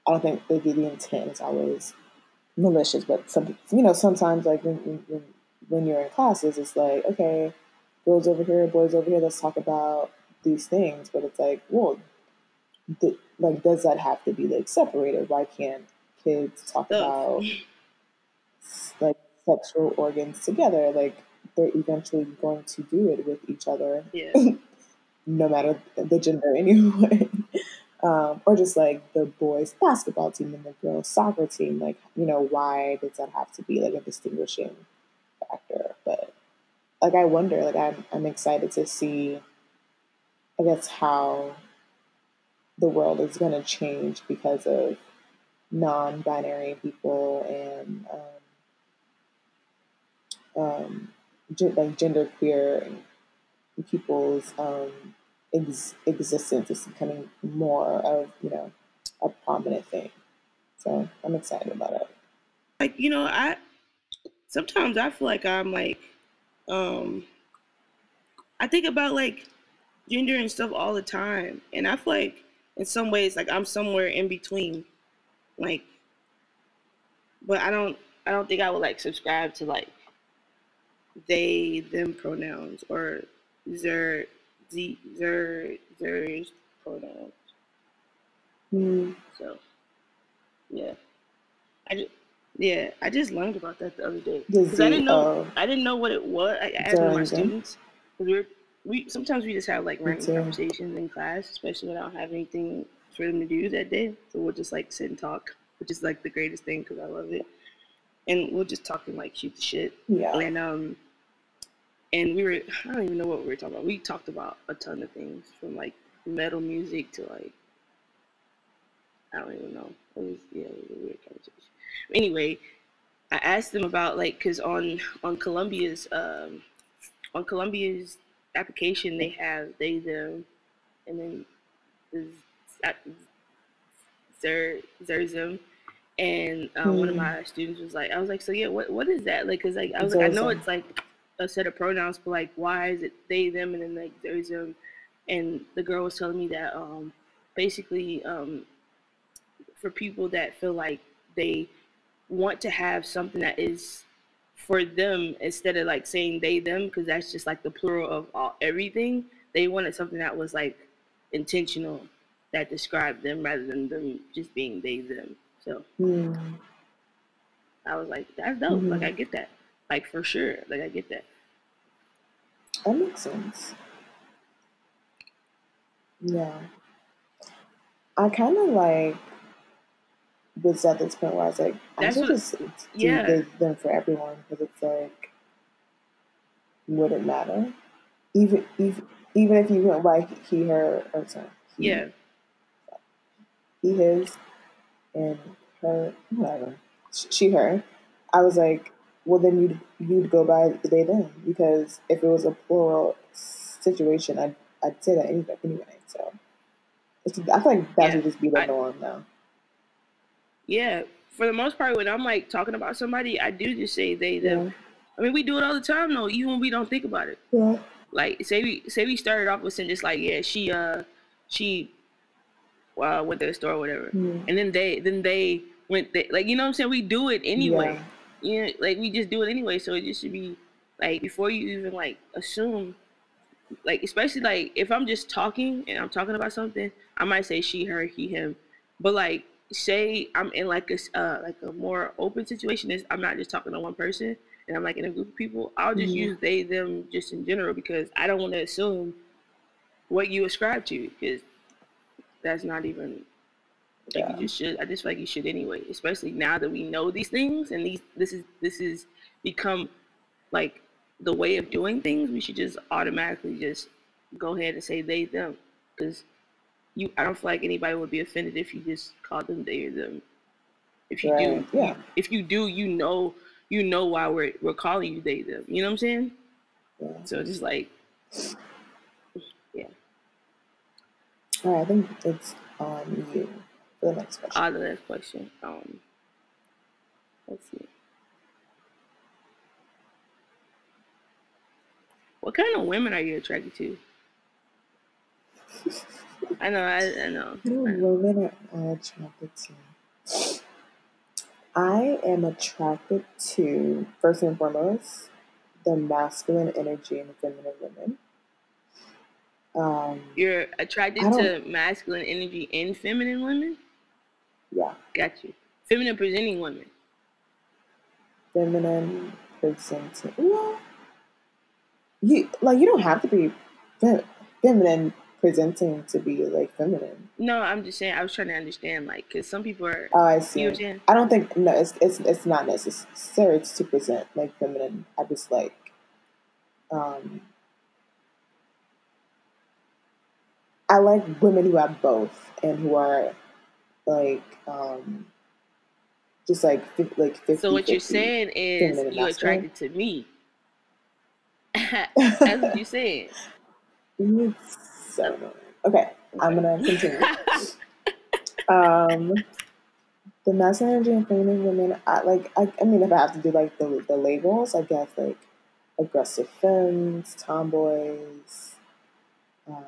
I don't think the, the intent is always malicious, but some you know sometimes like when when- when you're in classes, it's like okay, girls over here, boys over here, let's talk about these things, but it's like, well, th- like does that have to be like separated? Why can't kids talk about [LAUGHS] like sexual organs together? Like they're eventually going to do it with each other yeah [LAUGHS] no matter the gender anyway. Um, or just like the boys basketball team and the girls soccer team. Like, you know, why does that have to be like a distinguishing factor? But like, I wonder, like, I'm, I'm excited to see, I guess, how the world is going to change because of non binary people and, um, um, like gender queer people's um, ex- existence is becoming more of you know a prominent thing. So I'm excited about it. like you know i sometimes i feel like i'm like um i think about like gender and stuff all the time and i feel like in some ways like i'm somewhere in between like but i don't i don't think i would like subscribe to like they them pronouns or their z their Mm, so yeah. I just yeah i just learned about that the other day. Because i didn't know oh. i didn't know what it was i I asked one of my students because we're we sometimes we just have like random conversations in class especially when i don't have anything for them to do that day. So we'll just like sit and talk which is like the greatest thing because i love it. And we'll just talk and like shoot the shit. Yeah, and um and we were i don't even know what we were talking about we talked about a ton of things from like metal music to like i don't even know it was yeah it was a weird conversation anyway i asked them about like because on on columbia's um on columbia's application they have they them and then the Zer, Zerzum. And um, one of Hmm. my students was like, I was like, so yeah, what what is that? Like, cause like I was like, I know it's like a set of pronouns, but like, why is it they them and then like Zerzum? And the girl was telling me that um, basically um, for people that feel like they want to have something that is for them instead of like saying they them because that's just like the plural of all everything they wanted something that was like intentional that described them rather than them just being they them. So Mm. I was like, that's dope. Like Mhm. I get that. Like for sure. Like I get that. That makes sense. Yeah. I kind of like was at this point where I was like, I should what- just do yeah. the- them for everyone because it's like, would it matter? Even even even if you went like he, her, or sorry, he, Yeah. he, his, and her, whatever, she, her. I was like, well, then you'd you'd go by they them because if it was a plural situation, I'd I'd say that anyway. Anyway, so it's, I feel like that Yeah, should just be the I- norm now. Yeah. For the most part, when I'm like talking about somebody, I do just say they them. Yeah, I mean, we do it all the time though, even when we don't think about it. yeah, Like, say we say we started off with saying just like, yeah, she uh she uh, went to the store or whatever, Mm. and then they then they went they, like you know what I'm saying. We do it anyway. Yeah. You know, like we just do it anyway. So it just should be like before you even like assume, like especially like if I'm just talking and I'm talking about something, I might say she, her, he, him. But like say I'm in like a uh, like a more open situation, is I'm not just talking to one person and I'm like in a group of people. I'll just Mhm. use they them just in general because I don't want to assume what you ascribe to because that's not even like Yeah. you just should. I just feel like you should anyway, especially now that we know these things and these this is this is become like the way of doing things. We should just automatically just go ahead and say they them because you. I don't feel like anybody would be offended if you just called them they or them. If you do, yeah. if you do, you know, you know why we're we're calling you they them. You know what I'm saying? yeah. So just like All right, I think it's on you for the next question. ah, the next question. Um, let's see. What kind of women are you attracted to? I know, I, I know. What I know. women are attracted to? I am attracted to, first and foremost, the masculine energy in feminine women. Um, You're attracted to masculine energy in feminine women? Yeah, Got you. Feminine presenting women. feminine presenting. Well, you like you don't have to be fe- feminine presenting to be like feminine. No, I'm just saying, I was trying to understand, like, because some people are, Oh, I see. I'm? I don't think no, it's it's it's not necessary to present like feminine. I just like um I like women who have both and who are like um just like like 50 So what you're saying is you're masculine. attracted to me. [LAUGHS] That's what you're saying. So. Okay, I'm gonna continue. [LAUGHS] um the masculine energy and feminine women I like I, I mean if I have to do like the the labels, I guess like aggressive femmes, tomboys. Um,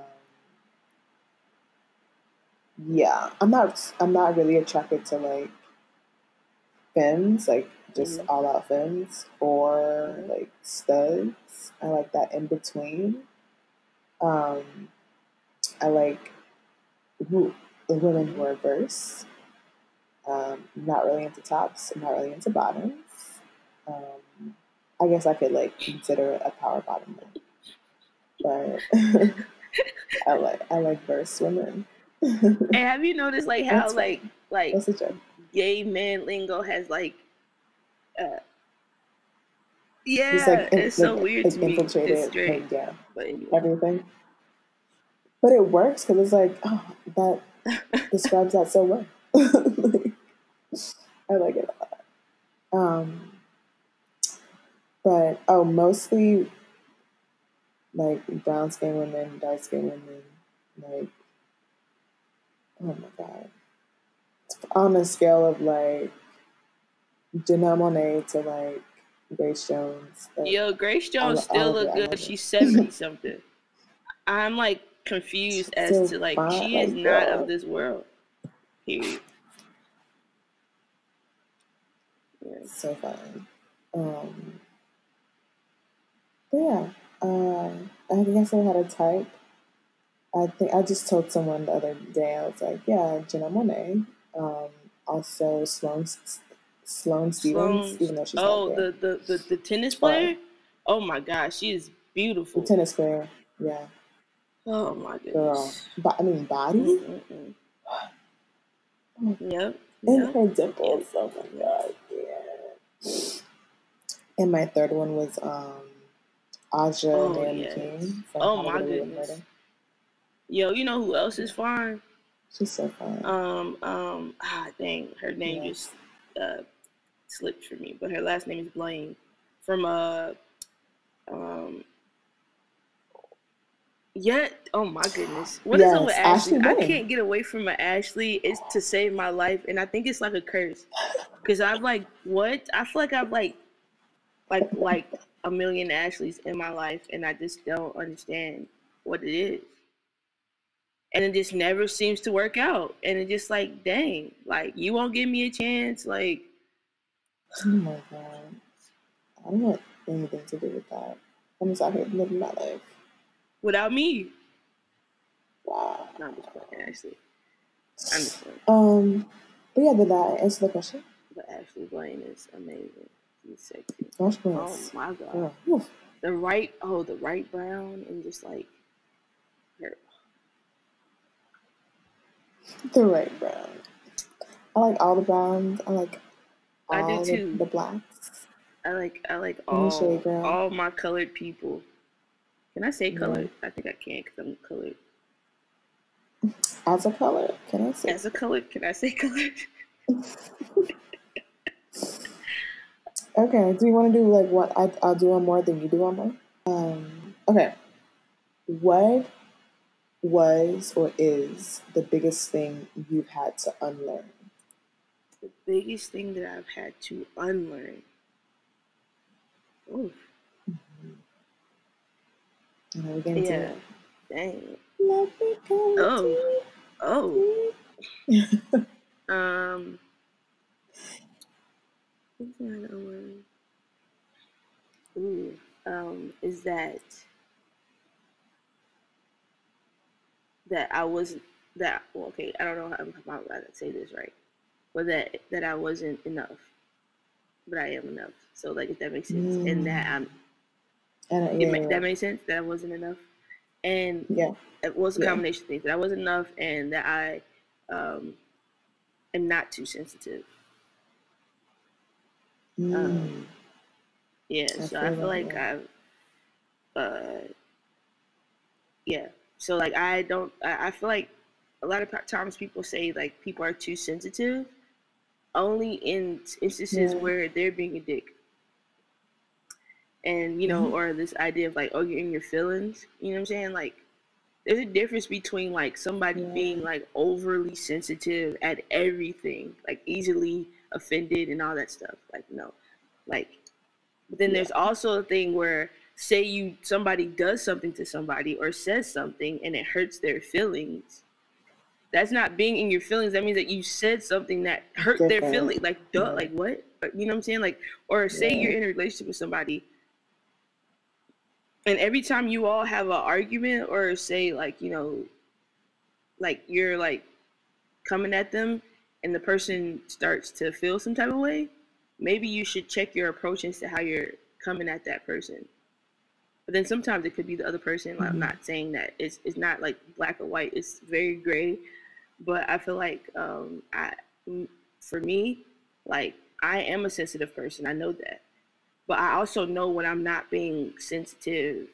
yeah, I'm not I'm not really attracted to like femmes, like just Mhm. all out femmes or like studs. I like that in between. Um I like who the women who are verse. Um, not really into tops, I'm not really into bottoms. Um, I guess I could like consider it a power bottom. But [LAUGHS] I like I like verse women. [LAUGHS] And have you noticed like how That's like like gay man lingo has like uh yeah It's like it's so like, weird to me. infiltrated, It's strange. like, yeah, But anyway. everything. But it works because it's like, oh, that [LAUGHS] describes that so well. Like, [LAUGHS] I like it a lot. Um, but oh, mostly like brown skin women, dark skin women, like oh my god, on a scale of like Janelle Monae to like Grace Jones. Like, Yo, Grace Jones I still it, look good. She's seventy [LAUGHS] something. I'm like confused as Still to like fine, she is like, not girl. of this world. Period. Yeah. so fun. Um, but yeah, uh, I guess I had a type. I think I just told someone the other day. I was like, yeah, Janelle Monae. Um, also, Sloan, Sloane Stephens, Sloane. even though she's Oh, not there. the, the the the tennis But player. Oh my gosh, she is the beautiful. tennis player, yeah, Oh my girl. goodness. But I mean, body Mm-mm-mm. [SIGHS] Yep. and Yep. her dimples. Oh my god, yeah. And my third one was um, Aja Oh Naomi yes. King Oh my goodness. Murder. Yo, you know who else is fine? She's so fine. Um, um, ah, dang, her name Yes. just uh slipped for me, but her last name is Blaine from uh um yeah oh my goodness what is up with ashley Ashley i can't get away from an ashley it's to save my life and i think it's like a curse because i'm like what i feel like i've like like like a million ashleys in my life and i just don't understand what it is and it just never seems to work out and it just like dang like you won't give me a chance like Oh my god. I don't want anything to do with that. I'm just out here living my life. without me Wow. no, i'm just playing ashley i'm just playing Um, but yeah, did that answer the question? but ashley blaine is amazing she's sexy Gosh, oh my god. Oof. the right oh the right brown and just like her The right brown. I like all the browns. I like I do all the, too. the blacks. I like I like all all my colored people. Can I say Yeah. I think I can because I'm colored. As a color, can I say? As a colored, can I say [LAUGHS] colored? Okay. Do you want to do like what I, I'll do on more than you do on more? Um. Okay. What was or is the biggest thing you've had to unlearn? The biggest thing that I've had to unlearn. Oof, You know, we get into yeah. Dang. Let me go Oh. Oh. [LAUGHS] Um. what's that other word? Ooh. Um. Is that that I wasn't that well, okay, I don't know how, how I can say this right. But that that I wasn't enough. But I am enough. So like if that makes sense. And that I'm uh, it yeah, ma- yeah, that makes sense that I wasn't enough. And yeah. it was a Yeah. combination of things that I wasn't enough and that I um am not too sensitive. Mm. Um yeah, I so I feel feel like yeah. I've uh yeah. So like I don't I, I feel like a lot of times people say like people are too sensitive only in instances Yeah. where they're being a dick. And you know, Mhm. or this idea of like, oh, you're in your feelings. You know what I'm saying? Like, there's a difference between like somebody Yeah. being like overly sensitive at everything, like easily offended and all that stuff. Like, no, like, but then Yeah. there's also a thing where say you somebody does something to somebody or says something and it hurts their feelings. That's not being in your feelings. That means that you said something that hurt their feeling. Like, duh, Yeah. like what? You know what I'm saying? Like, or say Yeah. you're in a relationship with somebody and every time you all have an argument or say like you know like you're like coming at them and the person starts to feel some type of way maybe you should check your approach as to how you're coming at that person but then sometimes it could be the other person like, i'm Mhm. not saying that it's, it's not like black or white it's very gray but i feel like um i for me like i am a sensitive person i know that but i also know when i'm not being sensitive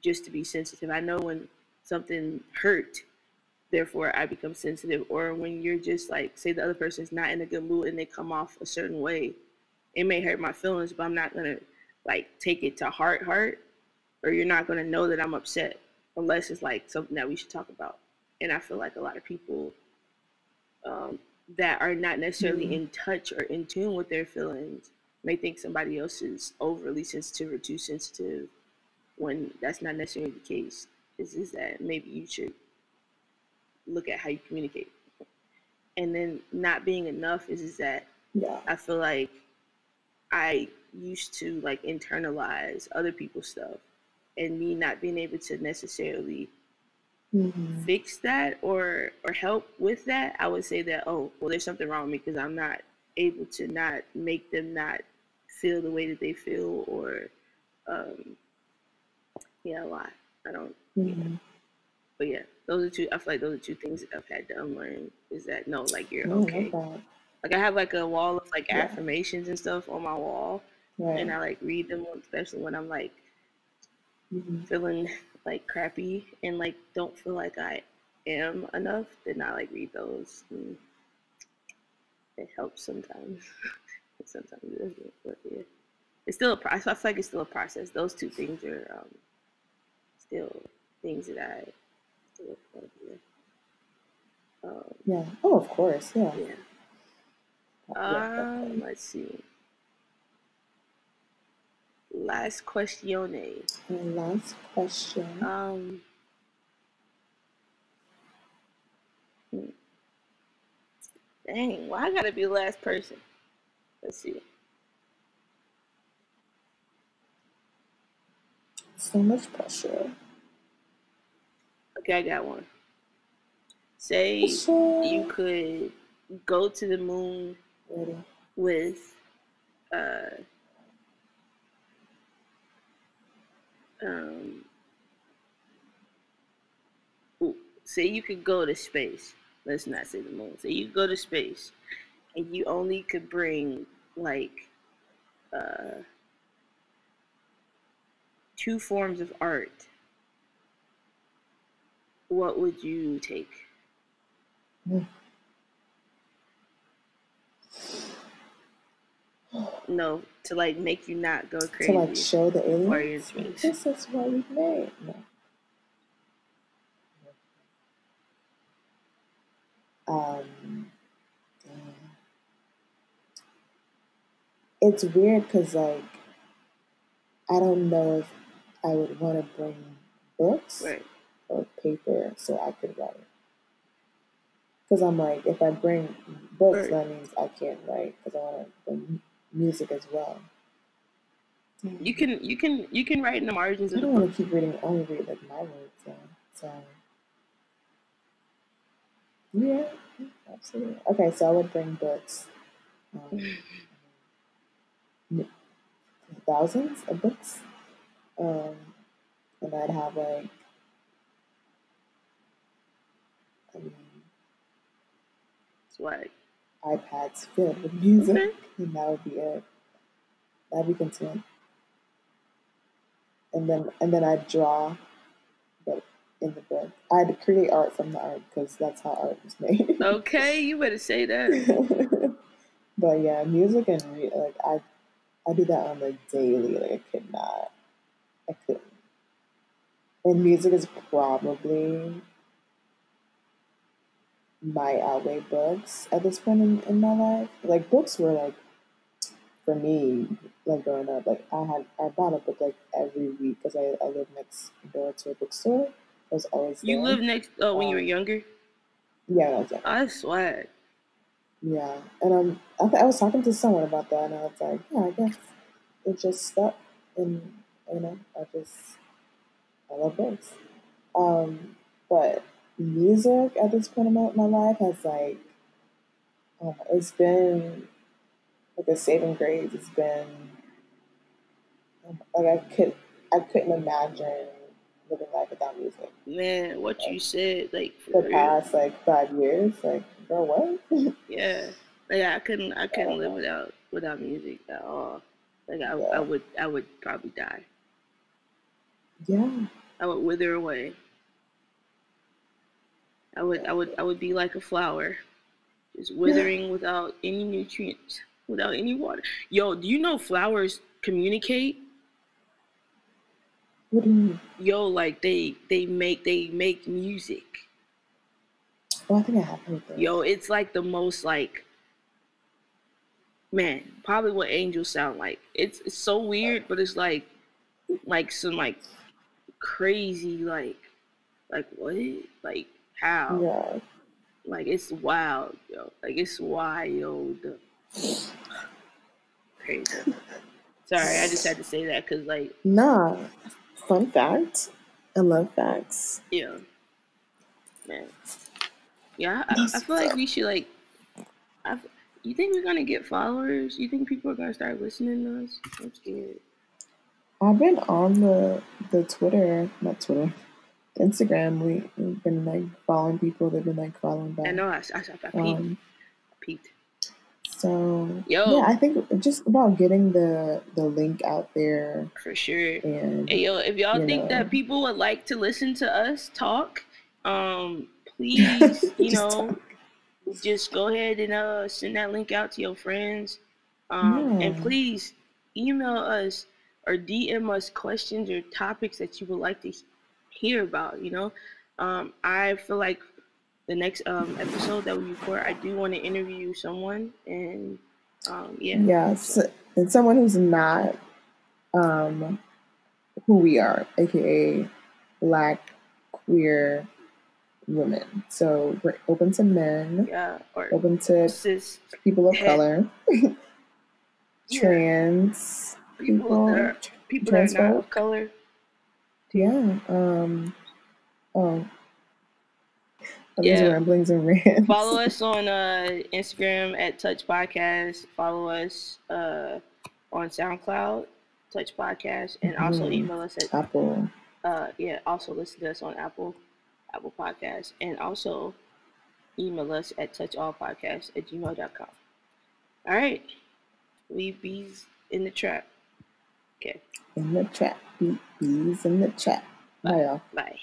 just to be sensitive. I know when something hurt, therefore I become sensitive. Or when you're just like, say the other person's not in a good mood and they come off a certain way, it may hurt my feelings, but I'm not gonna like take it to heart, heart, or you're not gonna know that I'm upset unless it's like something that we should talk about. And I feel like a lot of people um, that are not necessarily Mhm. in touch or in tune with their feelings may think somebody else is overly sensitive or too sensitive when that's not necessarily the case. Is is that maybe you should look at how you communicate. And then not being enough is is that Yeah. I feel like I used to like internalize other people's stuff and me not being able to necessarily Mhm. fix that or or help with that, I would say that oh well, there's something wrong with me because I'm not able to not make them not feel the way that they feel or um yeah a lot. I don't Mhm. but yeah those are two. I feel like those are two things that I've had to unlearn is that no like you're I okay. Like I have like a wall of like Yeah. affirmations and stuff on my wall, and I like read them, especially when I'm like Mhm. feeling like crappy and like don't feel like I am enough. Then I like read those. And it helps sometimes. [LAUGHS] sometimes it doesn't, but yeah, it's still a process. I feel like it's still a process. Those two things are um, still things that I still work on. Yeah. Um, Yeah. Oh, of course. Yeah. yeah. Um, let's see. Last question. Last question. Um, dang, why I gotta be the last person? Let's see. So much pressure. Okay, I got one. Say you could go to the moon Ready. with uh um say you could go to space. Let's not say the moon. Say you go to space and you only could bring like uh two forms of art. What would you take? Mm. No, to like make you not go crazy. To like show the aliens. This is what we made. No. Um. It's weird because like I don't know if I would want to bring books Right. or paper so I could write. Because I'm like, if I bring books, Right. that means I can't write because I want to bring music as well. You can you can you can write in the margins I don't want to keep reading, only read like my words. Yeah. So, yeah, absolutely. Okay, so I would bring books. Um, [LAUGHS] thousands of books. Um, and I'd have like, I mean, Swag. iPads filled with music, and that would be it. That'd be content. And then, and then I'd draw, but in the book, I'd create art from the art because that's how art was made. [LAUGHS] Okay, you better say that. [LAUGHS] but yeah, music and like I, I do that on the daily. Like I could not, I couldn't. And music is probably my outweigh books at this point in, in my life. Like books were like for me, like growing up, like I had I bought a book like every week because I, I live next door to a bookstore. I was always You lived next oh when you were Um, younger? yeah, I was young. I swag. Yeah, and um, I, th- I was talking to someone about that, and I was like, yeah, I guess it just stuck, and you know, I just I love books. Um, but music at this point in my, my life has like, uh, it's been like a saving grace. It's been um, like I could I couldn't imagine living life without music. Man, what you said, like The for real. past like five years, like girl, what? [LAUGHS] Yeah. Like I couldn't I couldn't live Uh, without without music at all. Like I, I would I would probably die. yeah, I would wither away. I would I would. I would be like a flower, just Yeah. withering [LAUGHS] without any nutrients, without any water. Yo, do you know flowers communicate? What do you mean? Yo, like they they make they make music. Oh, I think I have heard that. Yo, it's like the most like man, probably what angels sound like. It's it's so weird, but it's like like some like crazy like like what? Like how? Yeah. Like it's wild, yo. Like it's wild. [SIGHS] Crazy. Sorry, I just had to say that because like Nah. Fun fact. I love facts. yeah. man. Yeah, I, I feel like we should like. I, you think we're gonna get followers? You think people are gonna start listening to us? I'm scared. I've been on the the Twitter, not Twitter, Instagram. We, we've been like following people. They've been like following back. I know. I, I, I peeped. Um, peeped. So yo, yeah, I think just about getting the the link out there for sure. And yo, if y'all think know, that people would like to listen to us talk, um, [LAUGHS] please, you know, talk. just go ahead and uh send that link out to your friends, um, yeah. and please email us or DM us questions or topics that you would like to hear about. You know, um, I feel like the next um, episode that we record, I do want to interview someone, and um, yeah. Yes, and someone who's not um, who we are, aka Black queer women. So we're open to men. Yeah, or open to cis, people of color, trans people, people that are, people that are not of color. Yeah. Um. Oh, yeah. ramblings and rants. Follow [LAUGHS] us on uh, Instagram at Touch Podcast. Follow us uh, on SoundCloud, Touch Podcast, and mm-hmm. also email us at Apple. Uh, yeah, also listen to us on Apple, Apple Podcasts, and also email us at touchallpodcast at gmail.com. All right. Leave bees in the trap. Okay. In the trap. Bees in the trap. Bye, Bye y'all. Bye.